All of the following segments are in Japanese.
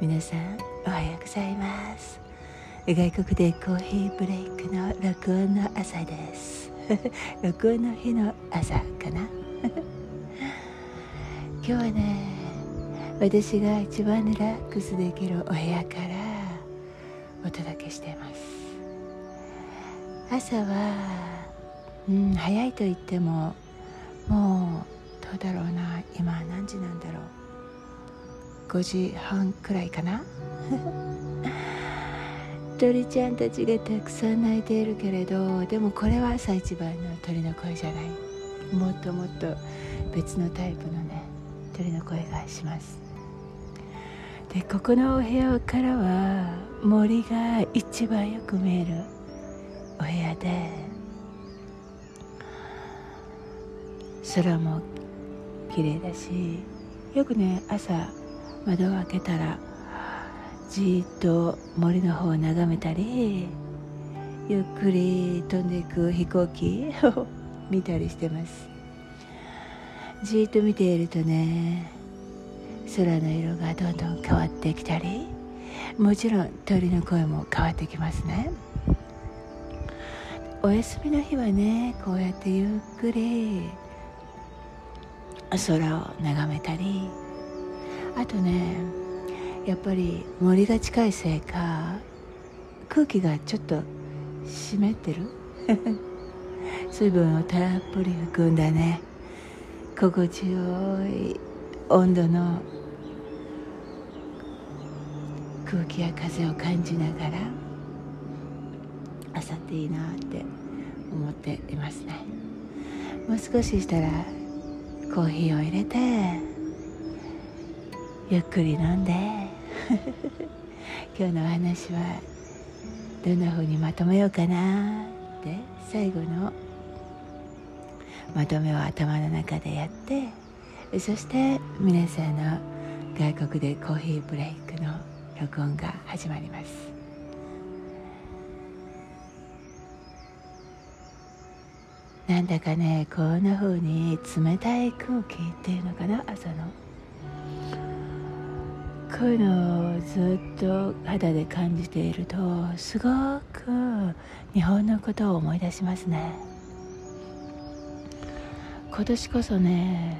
皆さんおはようございます。外国でコーヒーブレイクの録音の朝です。録音の日の朝かな。今日はね私が一番リラックスできるお部屋からお届けしています。朝はうん早いと言ってももうどうだろうな。今何時なんだろう。5時半くらいかな？鳥ちゃんたちがたくさん鳴いているけれどでもこれは朝一番の鳥の声じゃない。もっともっと別のタイプのね鳥の声がします。でここのお部屋からは森が一番よく見えるお部屋で空も綺麗だしよくね朝窓を開けたらじっと森の方を眺めたりゆっくり飛んでいく飛行機を 見たりしてます。じっと見ているとね空の色がどんどん変わってきたりもちろん鳥の声も変わってきますね。お休みの日はねこうやってゆっくり空を眺めたりあとねやっぱり森が近いせいか空気がちょっと湿ってる？水分をたっぷり含んだね心地よい温度の空気や風を感じながら朝っていいなって思っていますね。もう少ししたらコーヒーを入れてゆっくり飲んで。今日のお話はどんな風にまとめようかな。って最後の。まとめを頭の中でやって。そして皆さんの外国でコーヒーブレイクの録音が始まります。なんだかねこんな風に冷たい空気っていうのかな朝の。こういうのをずっと肌で感じているとすごく日本のことを思い出しますね。今年こそね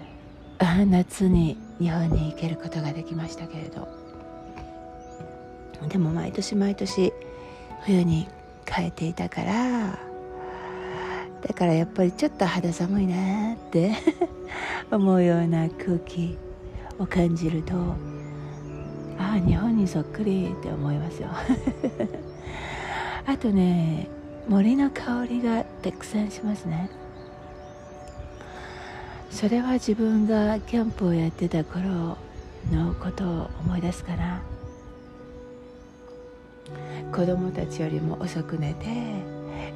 夏に日本に行けることができましたけれど。でも毎年毎年冬に帰っていたからだからやっぱりちょっと肌寒いなって 思うような空気を感じるとあ日本にそっくりって思いますよ。あとね森の香りがたくさんしますね。それは自分がキャンプをやってた頃のことを思い出すかな。子供たちよりも遅く寝て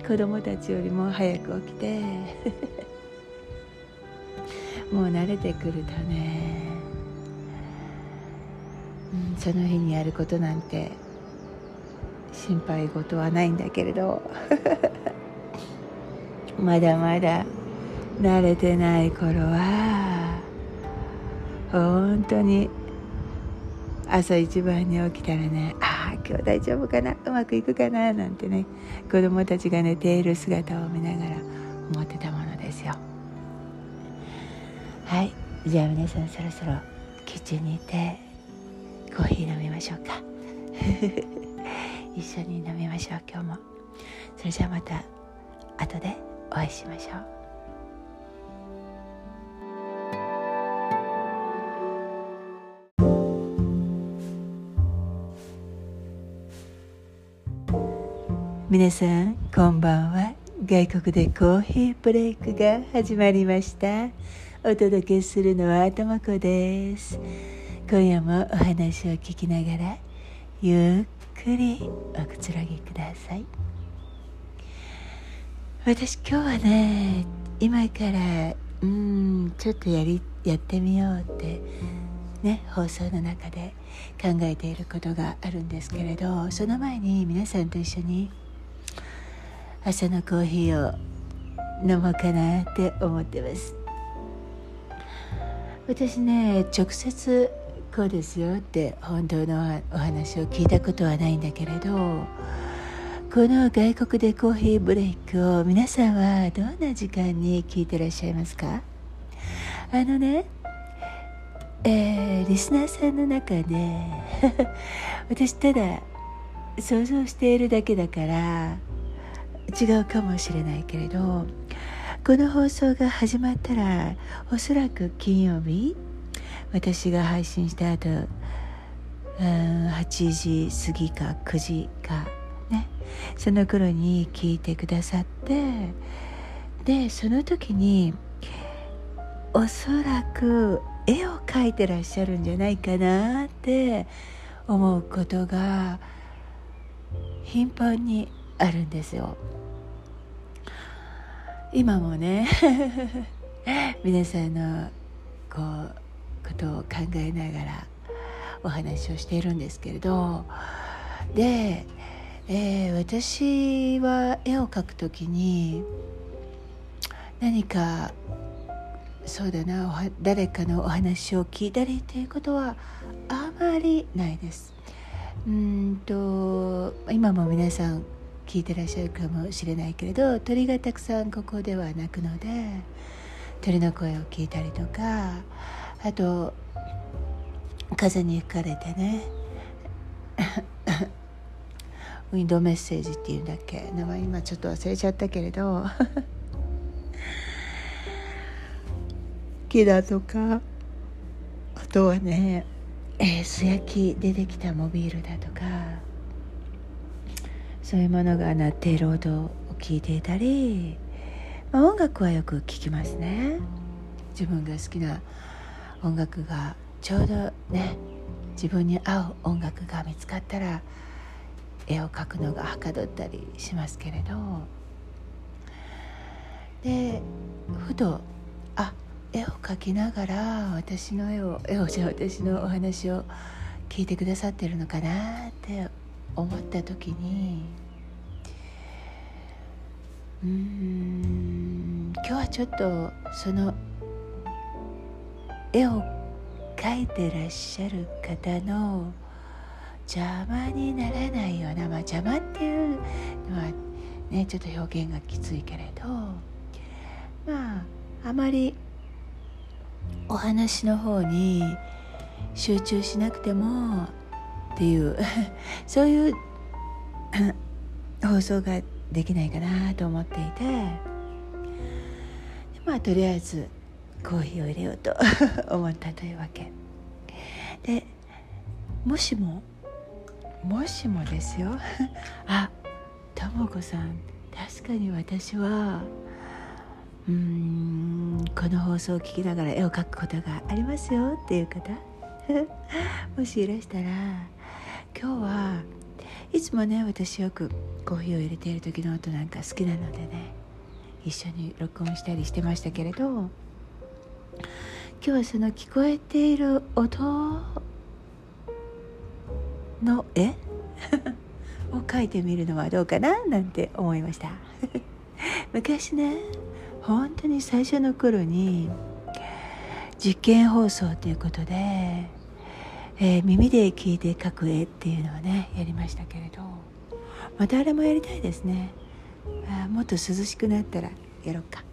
子供たちよりも早く起きて もう慣れてくるとねその日にやることなんて心配事はないんだけれど。まだまだ慣れてない頃は本当に朝一番に起きたらねああ今日大丈夫かなうまくいくかななんてね子供たちが寝ている姿を見ながら思ってたものですよ。はい。じゃあ皆さんそろそろキッチンにいてコーヒー飲みましょうか。一緒に飲みましょう今日も。それじゃあまた後でお会いしましょう。皆さんこんばんは。外国でコーヒーブレイクが始まりました。お届けするのはともこです。今夜もお話を聞きながらゆっくりおくつろぎください。私今日はね今からうんちょっとやりやってみようってね放送の中で考えていることがあるんですけれどその前に皆さんと一緒に朝のコーヒーを飲もうかなって思ってます。私ね直接こうですよって本当のお話を聞いたことはないんだけれどこの外国でコーヒーブレイクを皆さんはどんな時間に聞いてらっしゃいますか？あのねえー、リスナーさんの中で 私ただ想像しているだけだから違うかもしれないけれどこの放送が始まったらおそらく金曜日私が配信した後うん8時過ぎか9時かね。その頃に聞いてくださってでその時におそらく絵を描いてらっしゃるんじゃないかなって思うことが頻繁にあるんですよ。今もね 皆さんのこうことを考えながらお話をしているんですけれど。で、えー、私は絵を描くときに何かそうだな誰かのお話を聞いたりっていうことはあまりないです。うんと今も皆さん聞いてらっしゃるかもしれないけれど鳥がたくさんここでは鳴くので鳥の声を聞いたりとかあと風に吹かれてね。ウィンドメッセージっていうんだっけ。名前今ちょっと忘れちゃったけれど。木だとかあとはね、えー、素焼きでできたモビールだとかそういうものが鳴っている音を聞いていたり、まあ、音楽はよく聴きますね。自分が好きな音楽がちょうどね自分に合う音楽が見つかったら絵を描くのがはかどったりしますけれど。でふとあ絵を描きながら私の絵を絵をじゃあ私のお話を聞いてくださってるのかなって思った時にうん今日はちょっとその絵を描いてらっしゃる方の邪魔にならないような、まあ、邪魔っていうのはねちょっと表現がきついけれどまああまりお話の方に集中しなくてもっていう そういう 放送ができないかなと思っていてまあとりあえずコーヒーを入れようと 思ったというわけ。でもしも？もしもですよ。あとも子さん確かに私はうんこの放送を聞きながら絵を描くことがありますよっていう方 もしいらしたら今日はいつもね私よくコーヒーを入れている時の音なんか好きなのでね一緒に録音したりしてましたけれど今日はその聞こえている音の絵 を描いてみるのはどうかななんて思いました。昔ね本当に最初の頃に実験放送ということで、えー、耳で聞いて描く絵っていうのをねやりましたけれどまたあれもやりたいですね。あもっと涼しくなったらやろうか。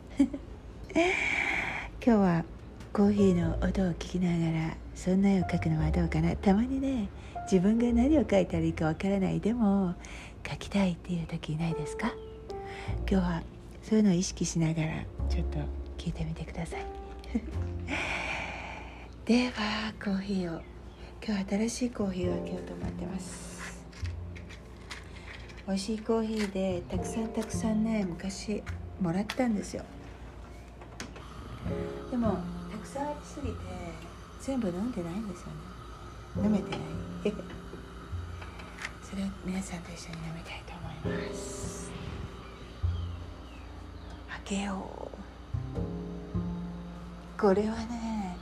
今日はコーヒーの音を聞きながらそんな絵を描くのはどうかなたまにね自分が何を描いたらいいかわからないでも描きたいっていう時ないですか？今日はそういうのを意識しながらちょっと聞いてみてください。ではコーヒーを。今日新しいコーヒーを開けようと思ってます。美味しいコーヒーでたくさんたくさんね昔もらったんですよ。でもたくさんありすぎて全部飲んでないんですよね。飲めてない。それを皆さんと一緒に飲みたいと思いますけよう。これはね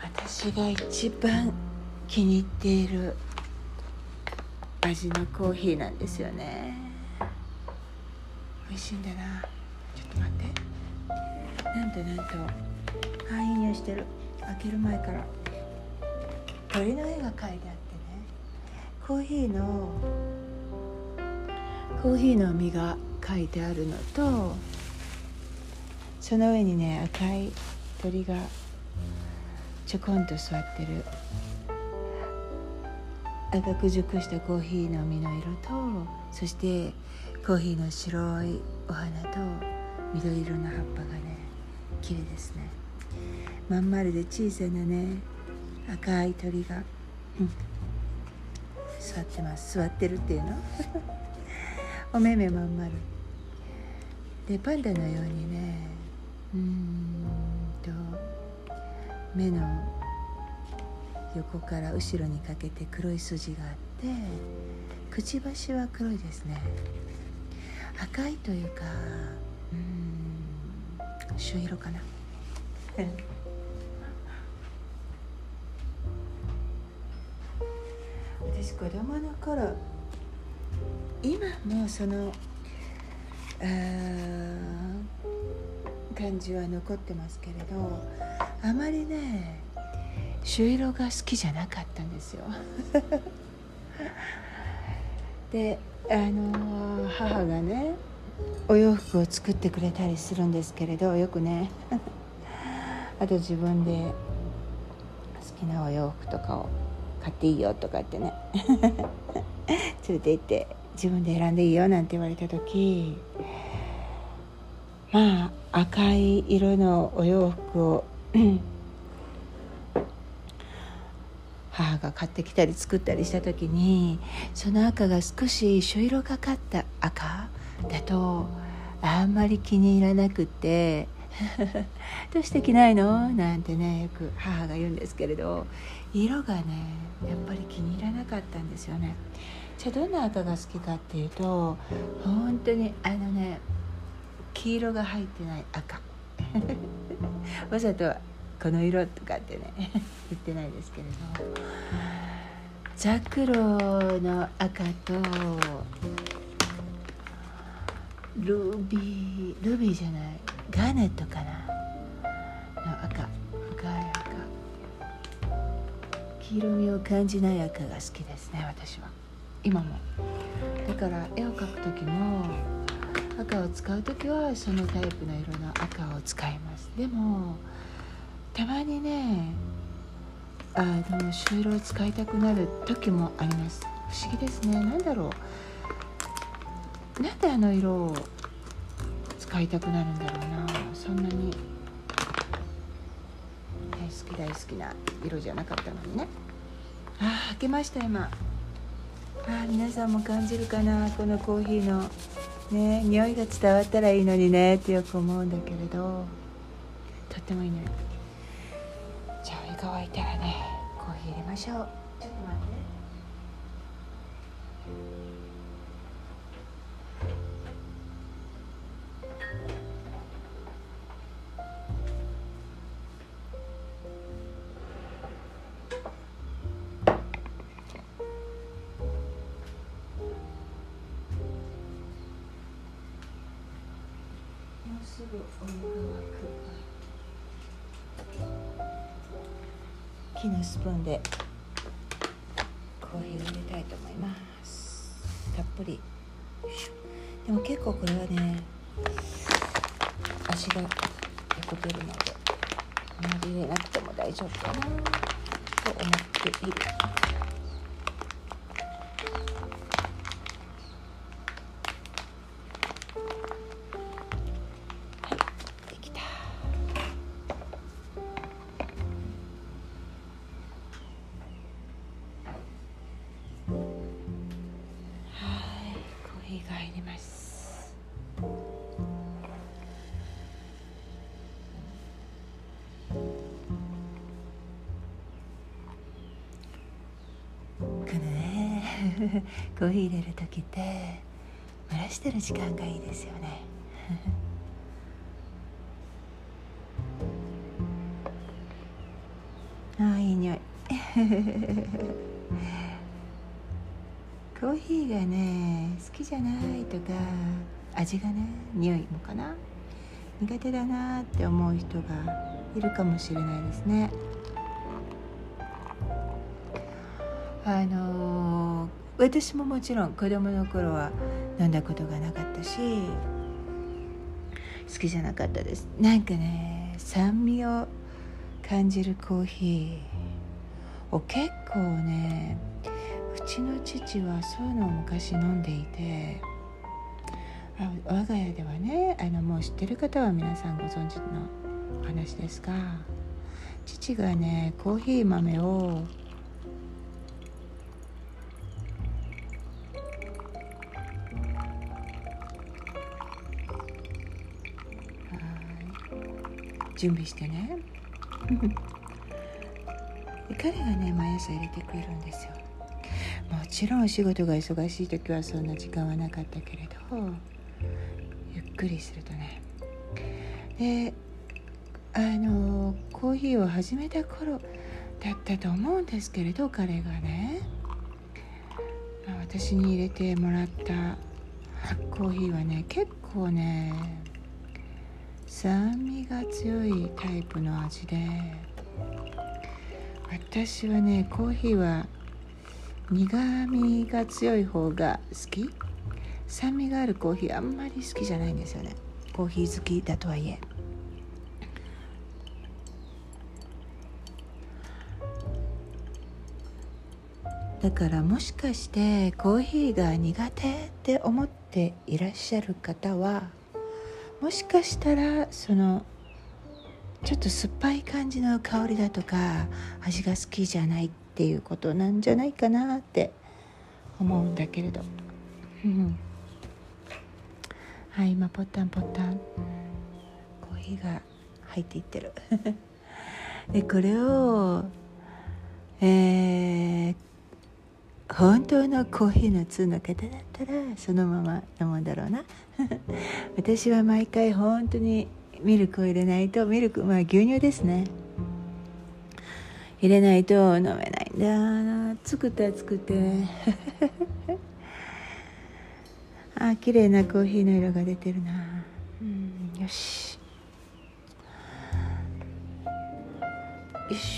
私が一番気に入っている味のコーヒーなんですよね。美味しいんだな。ちょっと待ってなんとなんと会員をしてる。開ける前から。鳥の絵が描いてあってね。コーヒーの。コーヒーの実が書いてあるのとその上にね赤い鳥がちょこんと座ってる。赤く熟したコーヒーの実の色とそしてコーヒーの白いお花と緑色の葉っぱがね綺麗ですね。まん丸で小さなね。赤い鳥が、うん、座ってます。座ってるっていうの？お目目まん丸。でパンダのようにね。うんと。目の横から後ろにかけて黒い筋があって。くちばしは黒いですね。赤いというかうん。朱色かな。私子供の頃今もそのあ感じは残ってますけれどあまりね朱色が好きじゃなかったんですよ。であの母がねお洋服を作ってくれたりするんですけれどよくね。あと自分で好きなお洋服とかを買っていいよとかってね。連れて行って自分で選んでいいよなんて言われた時まあ赤い色のお洋服を 母が買ってきたり作ったりした時にその赤が少し朱色がかった赤だとあんまり気に入らなくて どうして着ないの？なんてねよく母が言うんですけれど色がねやっぱり気に入らなかったんですよね。じゃあどんな赤が好きかっていうと本当にあのね黄色が入ってない赤。わざとこの色とかってね言ってないですけれど。ザクロの赤とルビールビーじゃない。ガーネットかな。の赤深い赤。黄色みを感じない赤が好きですね私は。今も。だから絵を描く時も赤を使う時はそのタイプの色の赤を使います。でもたまにねあの朱色を使いたくなる時もあります。不思議ですね。何だろう。なんであの色を使いたくなるんだろうな。そんなに大好き大好きな色じゃなかったのにね。ああ開けました今。ああ皆さんも感じるかな？このコーヒーの。ね匂いが伝わったらいいのにね。ってよく思うんだけれど。とってもいいねじゃあお湯が沸いたらねコーヒー入れましょう。ちょっと待って木のスプーンでコーヒーを入れたいと思いますたっぷりでも結構これはね味がよく出るのであまり入れなくても大丈夫かなと思っている。コーヒー入れる時って蒸らしてる時間がいいですよね。ああいい匂い。コーヒーがね好きじゃないとか味がね匂いもかな。苦手だなって思う人がいるかもしれないですね。あのー、私ももちろん子供の頃は飲んだことがなかったし好きじゃなかったです。なんかね酸味を感じるコーヒーを結構ねうちの父はそういうのを昔飲んでいて我が家ではねあのもう知ってる方は皆さんご存知の話ですが父がねコーヒー豆を準備してね。彼がね毎朝入れてくれるんですよ。もちろん仕事が忙しい時はそんな時間はなかったけれどゆっくりするとね。であのコーヒーを始めた頃だったと思うんですけれど彼がね。私に入れてもらったコーヒーはね結構ね酸味が強いタイプの味で私はねコーヒーは苦みが強い方が好き。酸味があるコーヒーあんまり好きじゃないんですよね。コーヒー好きだとはいえ。だからもしかしてコーヒーが苦手って思っていらっしゃる方はもしかしたらそのちょっと酸っぱい感じの香りだとか味が好きじゃないっていうことなんじゃないかなって思うんだけれど、はい今ポッタンポッタン。コーヒーが入っていってる。でこれをえー、本当のコーヒーの通の方だったらそのまま飲むんだろうな。私は毎回本当にミルクを入れないとミルクまあ牛乳ですね。入れないと飲めないんだ。作った作って。あ綺麗なコーヒーの色が出てるな。うんよし。よし。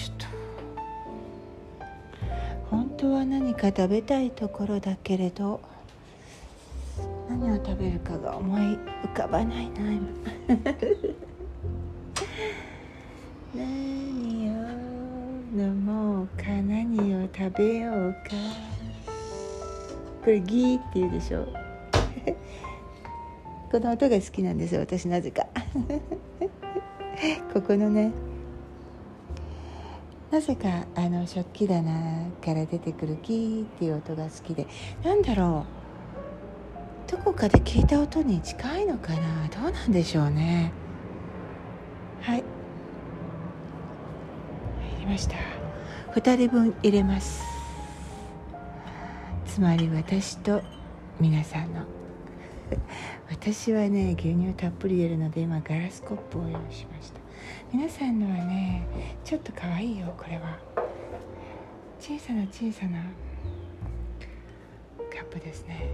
当は何か食べたいところだけれど何を食べるかが思い浮かばないな今。何を飲もうか何を食べようか。これギーって言うでしょ。この音が好きなんですよ私なぜか。ここのねなぜかあの食器棚から出てくるギーっていう音が好きでなんだろう。どこかで聞いた音に近いのかな。どうなんでしょうね。はい。入りました。2人分入れます。つまり私と皆さんの 私はね牛乳たっぷり入れるので今ガラスコップを用意しました。皆さんのはねちょっと可愛いいよこれは。小さな小さなカップですね。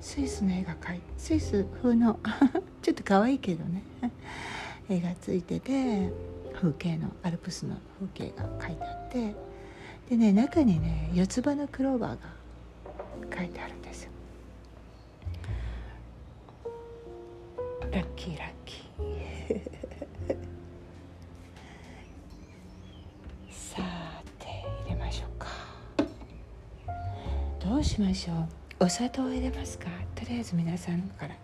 スイスの絵が描いてスイス風の。ちょっと可愛いけどね。絵がついてて風景のアルプスの風景が描いてあって。でね中にね四つ葉のクローバーが書いてあるんですよ。ラッキーラッキーさて入れましょうかどうしましょうお砂糖を入れますかとりあえず皆さんから。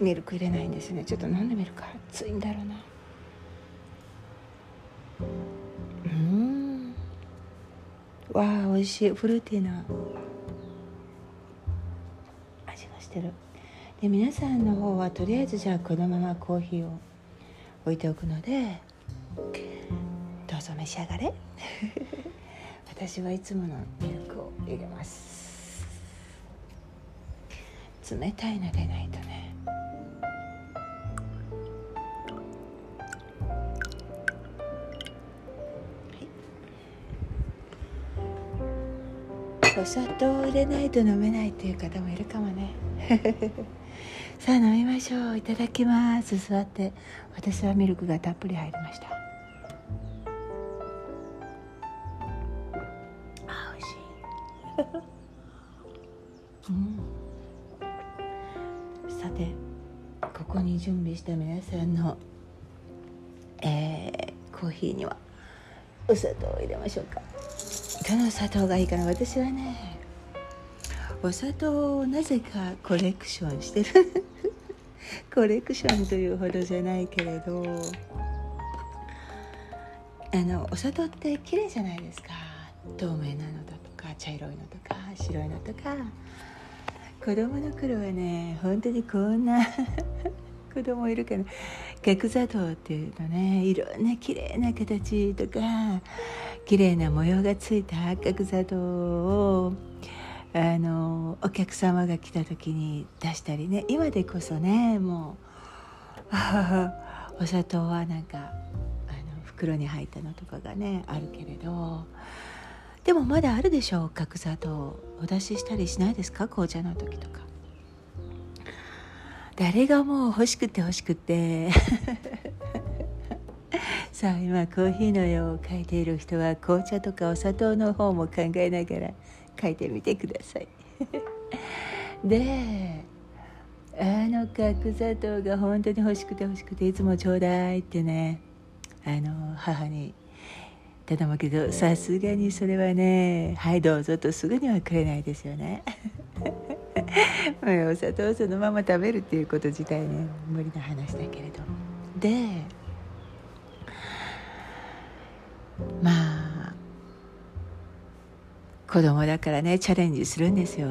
ミルク入れないんですね。ちょっと飲んでみるか。熱いんだろうな。うん。わあ美味しい。フルーティーな。味がしてる。で皆さんの方はとりあえずじゃあこのままコーヒーを置いておくのでどうぞ召し上がれ。私はいつものミルクを入れます。冷たいのでないとね。お砂糖を入れないと飲めないっていう方もいるかもね。さあ飲みましょう。いただきます。座って。私はミルクがたっぷり入りました。あ美味しい。うん。さてここに準備した皆さんのえー、コーヒーにはお砂糖を入れましょうか。どの砂糖がいいかな私はね。お砂糖をなぜかコレクションしてる。コレクションというほどじゃないけれど。あのお砂糖って綺麗じゃないですか。透明なのだとか茶色いのとか白いのとか。子供の頃はね本当にこんな子供いるかな角砂糖っていうのねいろんな綺麗な形とか綺麗な模様がついた角砂糖をあのお客様が来た時に出したりね今でこそねもうお砂糖はなんかあの袋に入ったのとかがねあるけれどでもまだあるでしょう角砂糖お出ししたりしないですか？紅茶の時とか。誰がもう欲しくて欲しくて。さあ今コーヒーの絵を描いている人は紅茶とかお砂糖の方も考えながら描いてみてください。であの角砂糖が本当に欲しくて欲しくていつもちょうだいってねあの母に頼むけどさすがにそれはねはいどうぞとすぐにはくれないですよね。お砂糖をそのまま食べるっていうこと自体ね無理な話だけれど。でまあ子供だからねチャレンジするんですよ。あ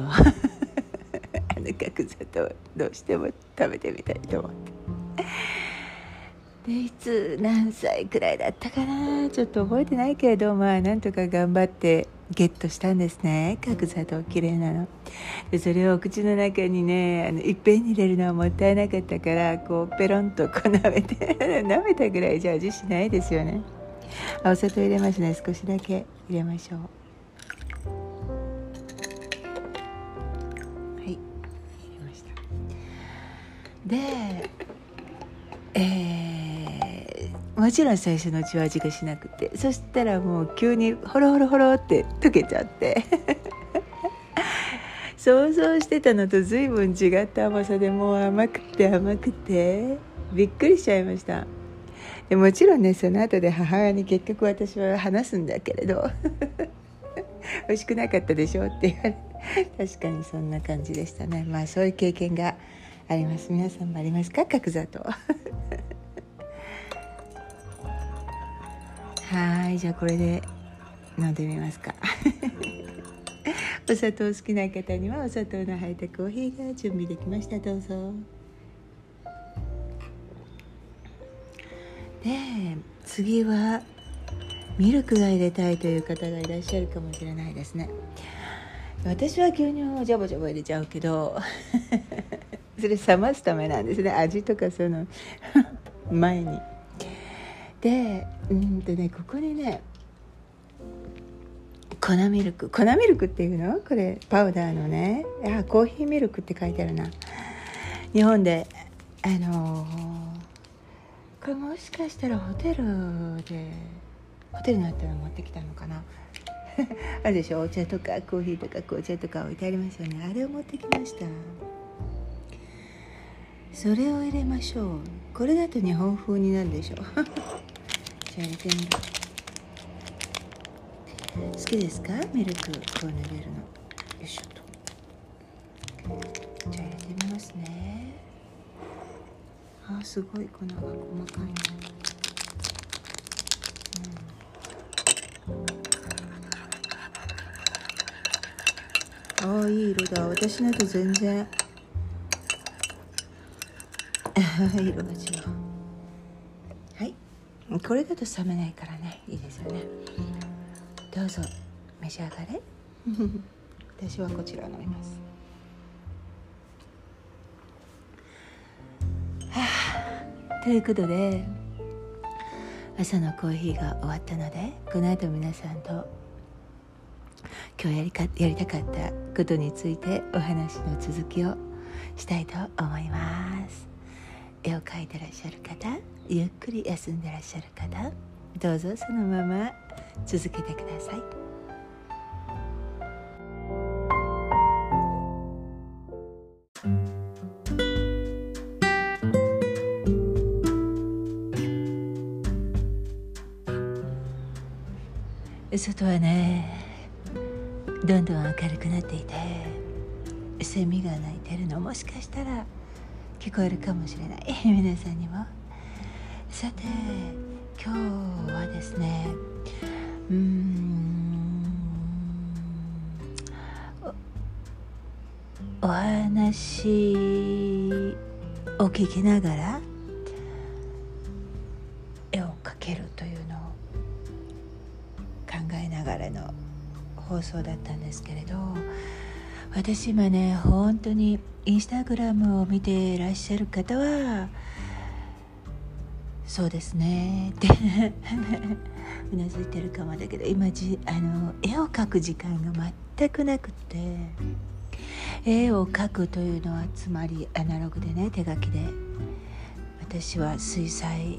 の角砂糖どうしても食べてみたいと思って。でいつ何歳くらいだったかな？ちょっと覚えてないけれどまあなんとか頑張ってゲットしたんですね。角砂糖きれいなの。でそれをお口の中にねあのいっぺんに入れるのはもったいなかったからこうペロンとこう舐めて 舐めたぐらいじゃ味しないですよね。あお砂糖入れますね。少しだけ入れましょう。はい。入れました。でえー、もちろん最初のうちは味がしなくてそしたらもう急にホロホロホロって溶けちゃって。想像してたのと随分違った甘さでもう甘くて甘くて。びっくりしちゃいました。でもちろんねその後で母親に結局私は話すんだけれど。美味しくなかったでしょって言われ確かにそんな感じでしたね。まあそういう経験があります。皆さんもありますか？角砂糖はいじゃあこれで飲んでみますか。お砂糖好きな方にはお砂糖の入ったコーヒーが準備できました。どうぞ。で次はミルクが入れたいという方がいらっしゃるかもしれないですね。私は牛乳をジャボジャボ入れちゃうけど それ冷ますためなんですね。味とかその前に。でうんとねここにね粉ミルク粉ミルクっていうの？これパウダーのね。あコーヒーミルクって書いてあるな。日本であのー、これもしかしたらホテルでホテルになったら持ってきたのかな？あるでしょ？お茶とかコーヒーとか紅茶とか置いてありますよね。あれを持ってきました。それを入れましょう。これだと日本風になるでしょ。じゃあ入れてみる好きですか？ミルクこう入れるの。よいしょと。じゃあ入れてみますね。あすごい。粉が細かいね、うん、ああいい色だ。私のと全然。色が違う。これだと冷めないからね。いいですよね。どうぞ。召し上がれ。私はこちら飲みます。はあ。ということで朝のコーヒーが終わったのでこの後皆さんと今日やりかやりたかったことについてお話の続きをしたいと思います絵を描いてらっしゃる方ゆっくり休んでらっしゃる方どうぞそのまま続けてください。外はねどんどん明るくなっていてセミが鳴いてるのもしかしたら聞こえるかもしれない。皆さんにも。さて今日はですねうんお話を聞きながら絵を描けるというのを考えながらの放送だったんですけれど私今ね本当にインスタグラムを見ていらっしゃる方はそうですね。って うなずいてるかもだけど今じあの絵を描く時間が全くなくて絵を描くというのはつまりアナログでね手書きで私は水彩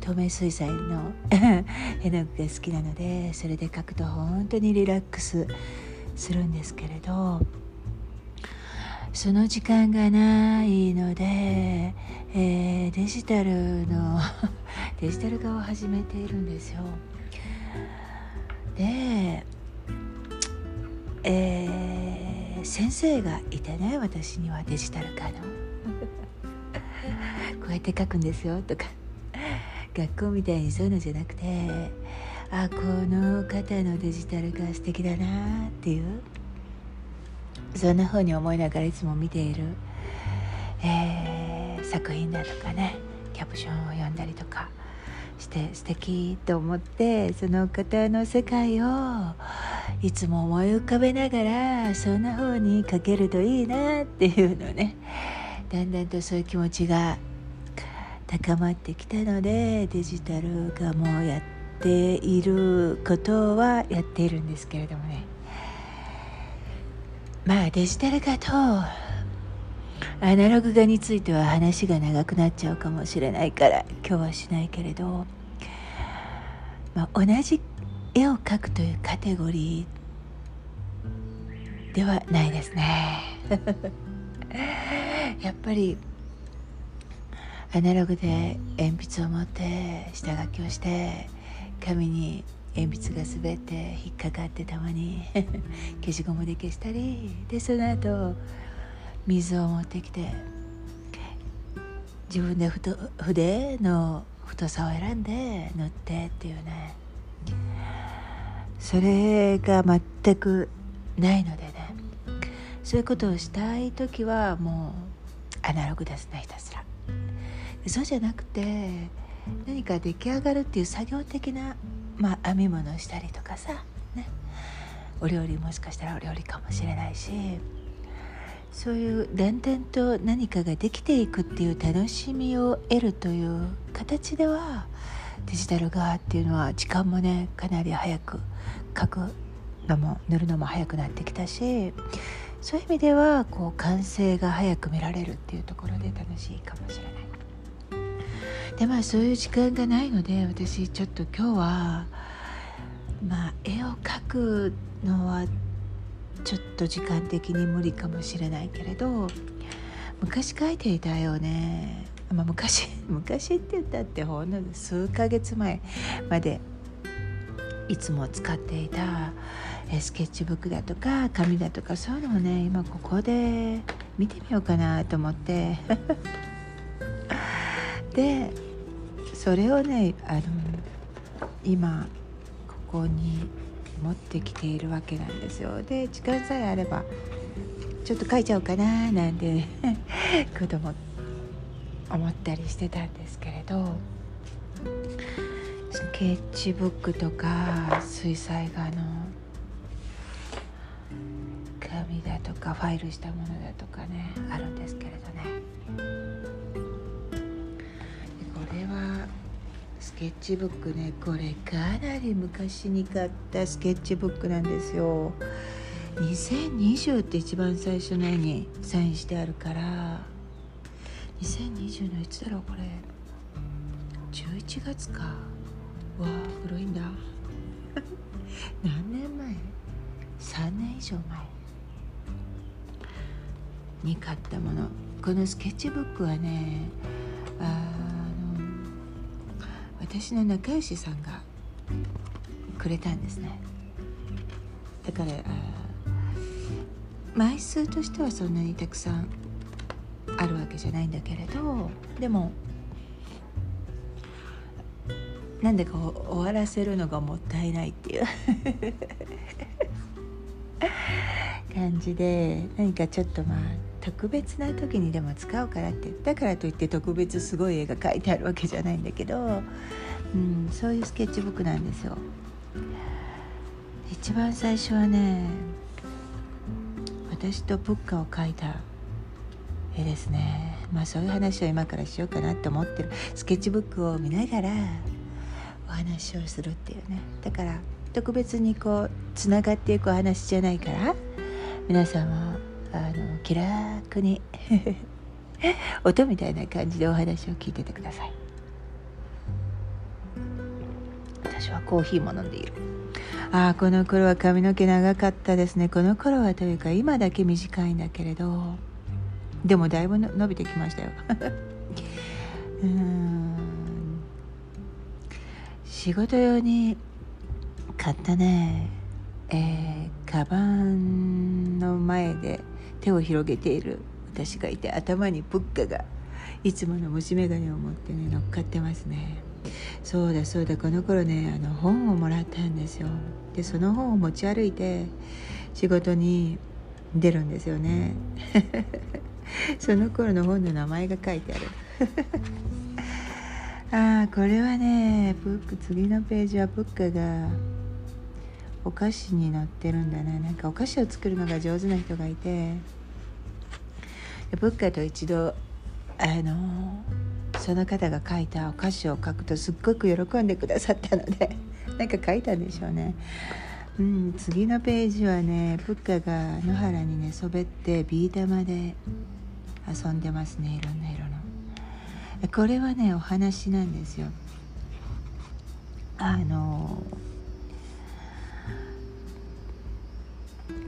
透明水彩の 絵の具が好きなのでそれで描くと本当にリラックスするんですけれどその時間がないので、えー、デジタルの デジタル化を始めているんですよ。で、えー、先生がいてね私にはデジタル化のこうやって書くんですよとか学校みたいにそういうのじゃなくてあこの方のデジタル化素敵だなっていう。そんな風に思いながらいつも見ている、えー、作品だとかねキャプションを読んだりとかして素敵と思ってその方の世界をいつも思い浮かべながらそんな風に描けるといいなっていうのね。だんだんとそういう気持ちが高まってきたのでデジタルがもやってていることはやっているんですけれどもね。まあデジタル化とアナログ画については話が長くなっちゃうかもしれないから今日はしないけれど、まあ、同じ絵を描くというカテゴリーではないですね。やっぱりアナログで鉛筆を持って下書きをして紙に鉛筆が滑って引っかかってたまに 消しゴムで消したりでその後水を持ってきて自分で筆の太さを選んで塗ってっていうねそれが全くないのでねそういうことをしたい時はもうアナログですねひたすら。そうじゃなくて何か出来上がるっていう作業的な、まあ、編み物をしたりとかさ、ね、お料理もしかしたらお料理かもしれないしそういうだんだんと何かができていくっていう楽しみを得るという形ではデジタル側っていうのは時間もねかなり早く書くのも塗るのも早くなってきたしそういう意味ではこう完成が早く見られるっていうところで楽しいかもしれない。でまあそういう時間がないので私ちょっと今日はまあ絵を描くのはちょっと時間的に無理かもしれないけれど昔描いていた絵をね、まあ、昔 昔って言ったってほんの数ヶ月前までいつも使っていたスケッチブックだとか紙だとかそういうのをね今ここで見てみようかなと思って。でそれをねあの今ここに持ってきているわけなんですよ。で時間さえあればちょっと書いちゃおうかななんて 子供思ったりしてたんですけれどスケッチブックとか水彩画の紙だとかファイルしたものだとかねあるんですけれどね。ケッチブックねこれかなり昔に買ったスケッチブックなんですよ。2020って一番最初の絵にサインしてあるから。2020のいつだろうこれ。11月か。わあ古いんだ。何年前？3年以上前。に買ったもの。このスケッチブックはねあの私の仲良しさんがくれたんですね。だから枚数としてはそんなにたくさんあるわけじゃないんだけれどでもなんでか終わらせるのがもったいないっていう。感じで何かちょっとまあ特別な時にでも使うからってだからといって特別すごい絵が描いてあるわけじゃないんだけど、うん、そういうスケッチブックなんですよ。一番最初はね私とプッカを描いた絵ですね。まあそういう話を今からしようかなって思ってる。スケッチブックを見ながらお話をするっていうね。だから特別にこうつながっていくお話じゃないから皆さんはあの気楽に 音みたいな感じでお話を聞いててください。私はコーヒーも飲んでいる。ああこの頃は髪の毛長かったですね。この頃はというか今だけ短いんだけれど。でもだいぶ伸びてきましたよ。うん。仕事用に買ったね。えー、カバンの前で手を広げている私がいて頭にプッカがいつもの虫眼鏡を持ってね乗っかってますね。そうだそうだこの頃ねあの本をもらったんですよ。でその本を持ち歩いて仕事に出るんですよね。その頃の本の名前が書いてある。ああこれはねブック次のページはブックがお菓子に載ってるんだね。なんかお菓子を作るのが上手な人がいてブッカと一度あのその方が書いたお菓子を書くとすっごく喜んでくださったので なんか書いたんでしょうね。うん、次のページはねプッカが野原に寝そべってビー玉で遊んでますね。いろんな色の。これはねお話なんですよ。あの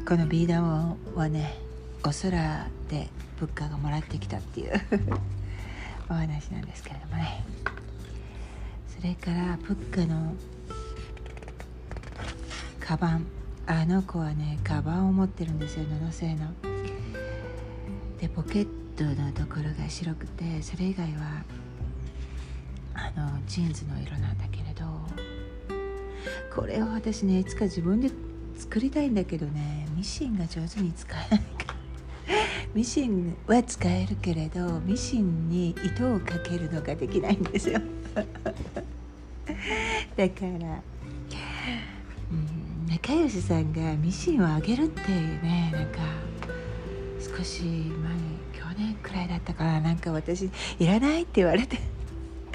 このビー玉はねお空でプッカがもらってきたっていう お話なんですけれどもね。それからプッカのカバンあの子はねカバンを持ってるんですよ布製の。でポケットのところが白くてそれ以外はあのジーンズの色なんだけれどこれを私ねいつか自分で作りたいんだけどね。ミシンが上手に使えないから。ミシンは使えるけれどミシンに糸をかけるのができないんですよ。だからうん仲良しさんがミシンをあげるっていうねなんか少し前去年くらいだったからなんか私いらないって言われて。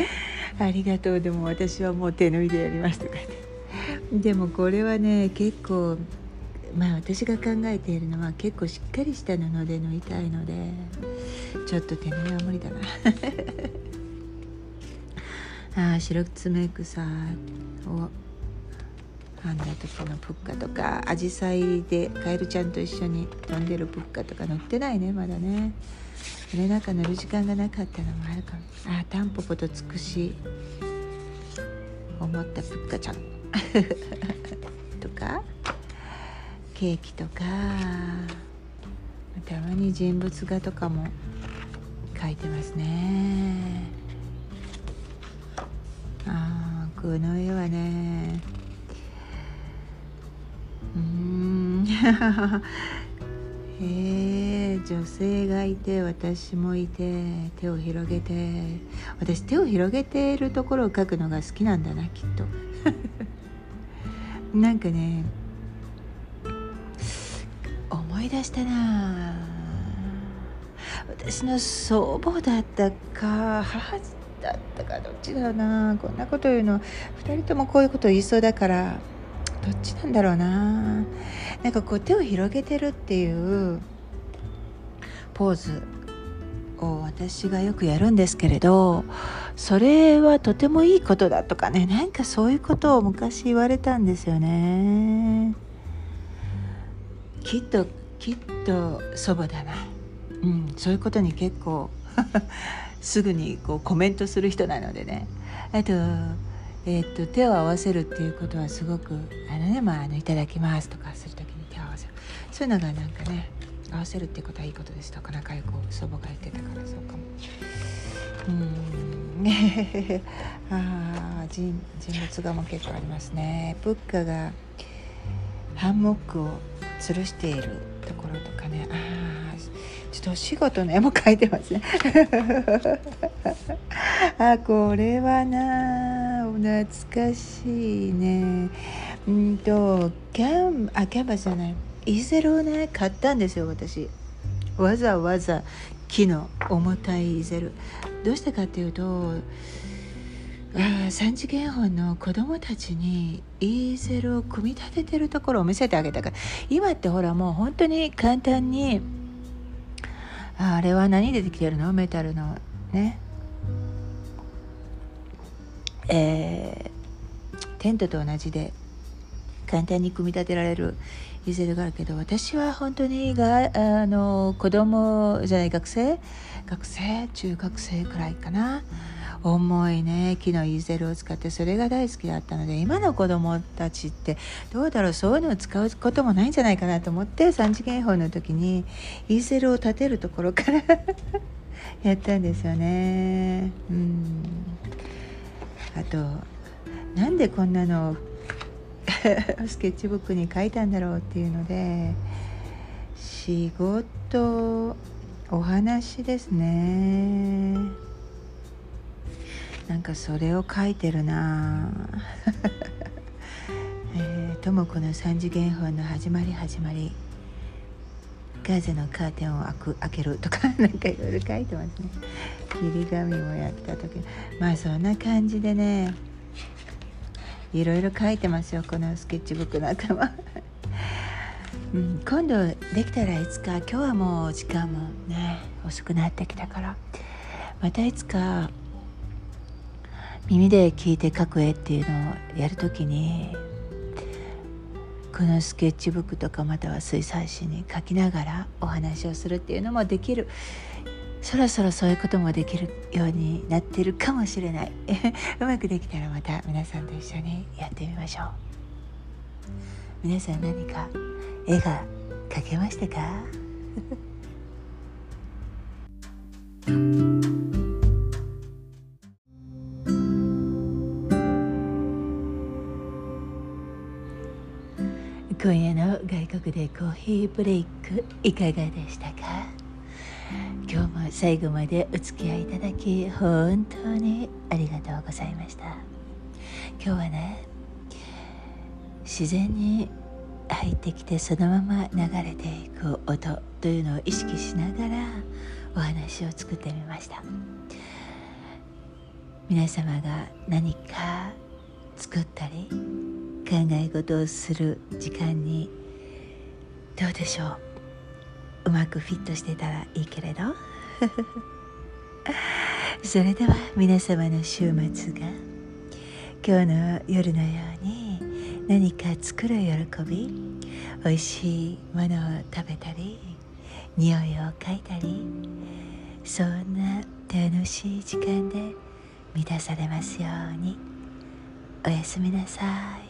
ありがとう。でも私はもう手縫いでやりますとかねでもこれはね結構まあ私が考えているのは結構しっかりした布で縫いたいのでちょっと手縫いは無理だな。ああ白爪草を編んだ時のプッカとかアジサイでカエルちゃんと一緒に飛んでるプッカとか乗ってないねまだね。それなんか乗る時間がなかったのもあるかも。ああタンポポとつくし思ったプッカちゃん。とかケーキとかたまに人物画とかも描いてますね。ああこの絵はね。うん。へえ女性がいて私もいて手を広げて。私手を広げているところを描くのが好きなんだなきっと。なんかね思い出したな。私の祖母だったか母だったかどっちだろうな。こんなこと言うの。2人ともこういうこと言いそうだからどっちなんだろうな。なんかこう手を広げてるっていうポーズを私がよくやるんですけれどそれはとてもいいことだとかね。なんかそういうことを昔言われたんですよね。きっときっと祖母だな、うん、そういうことに結構 すぐにこうコメントする人なのでね。あと,、えー、っと手を合わせるっていうことはすごくあのねまああのいただきますとかする時に手を合わせる。そういうのがなんかね合わせるってことはいいことですとか仲良く祖母が言ってたからそうかも。うん。あ人人物画も結構ありますね。ブッカがハンモックを吊るしているところとかね。ああちょっとお仕事の絵も描いてますね。あこれはな懐かしいね。うんとキャンあキャンバスじゃない。イーゼルをね買ったんですよ私。わざわざ。木の重たいゼル。どうしてかっていうとあ三次元本の子供たちにイーゼルを組み立ててるところを見せてあげたから。今ってほらもう本当に簡単にあれは何でできてるの？メタルのね。えー、テントと同じで簡単に組み立てられるイーゼルがあるけど私は本当にがあの子供じゃない学生学生？中学生くらいかな、重いね木のイーゼルを使ってそれが大好きだったので今の子供たちってどうだろう？そういうのを使うこともないんじゃないかなと思って3次元法の時にイーゼルを立てるところから やったんですよね。うん。あとなんでこんなの スケッチブックに書いたんだろうっていうので仕事お話ですね。なんかそれを書いてるな。え、とも子の三次元本の始まり始まり。ガーゼのカーテンを開く開けるとか なんかいろいろ書いてますね。切り紙もやった時まあそんな感じでねいろいろ書いてますよこのスケッチブックの頭 うん、今度できたらいつか今日はもう時間もね遅くなってきたから。またいつか耳で聞いて書く絵っていうのをやるときにこのスケッチブックとかまたは水彩紙に書きながらお話をするっていうのもできる。そろそろそういうこともできるようになってるかもしれない。うまくできたらまた皆さんと一緒にやってみましょう。皆さん何か絵が描けましたか？今夜の外国でコーヒーブレイクいかがでしたか？今日も最後までお付き合いいただき本当にありがとうございました。今日はね自然に入ってきてそのまま流れていく音というのを意識しながらお話を作ってみました。皆様が何か作ったり考え事をする時間にどうでしょう？うまくフィットしてたらいいけれど。それでは皆様の週末が。今日の夜のように何か作る喜び美味しいものを食べたり匂いを嗅いだりそんな楽しい時間で満たされますように。おやすみなさい。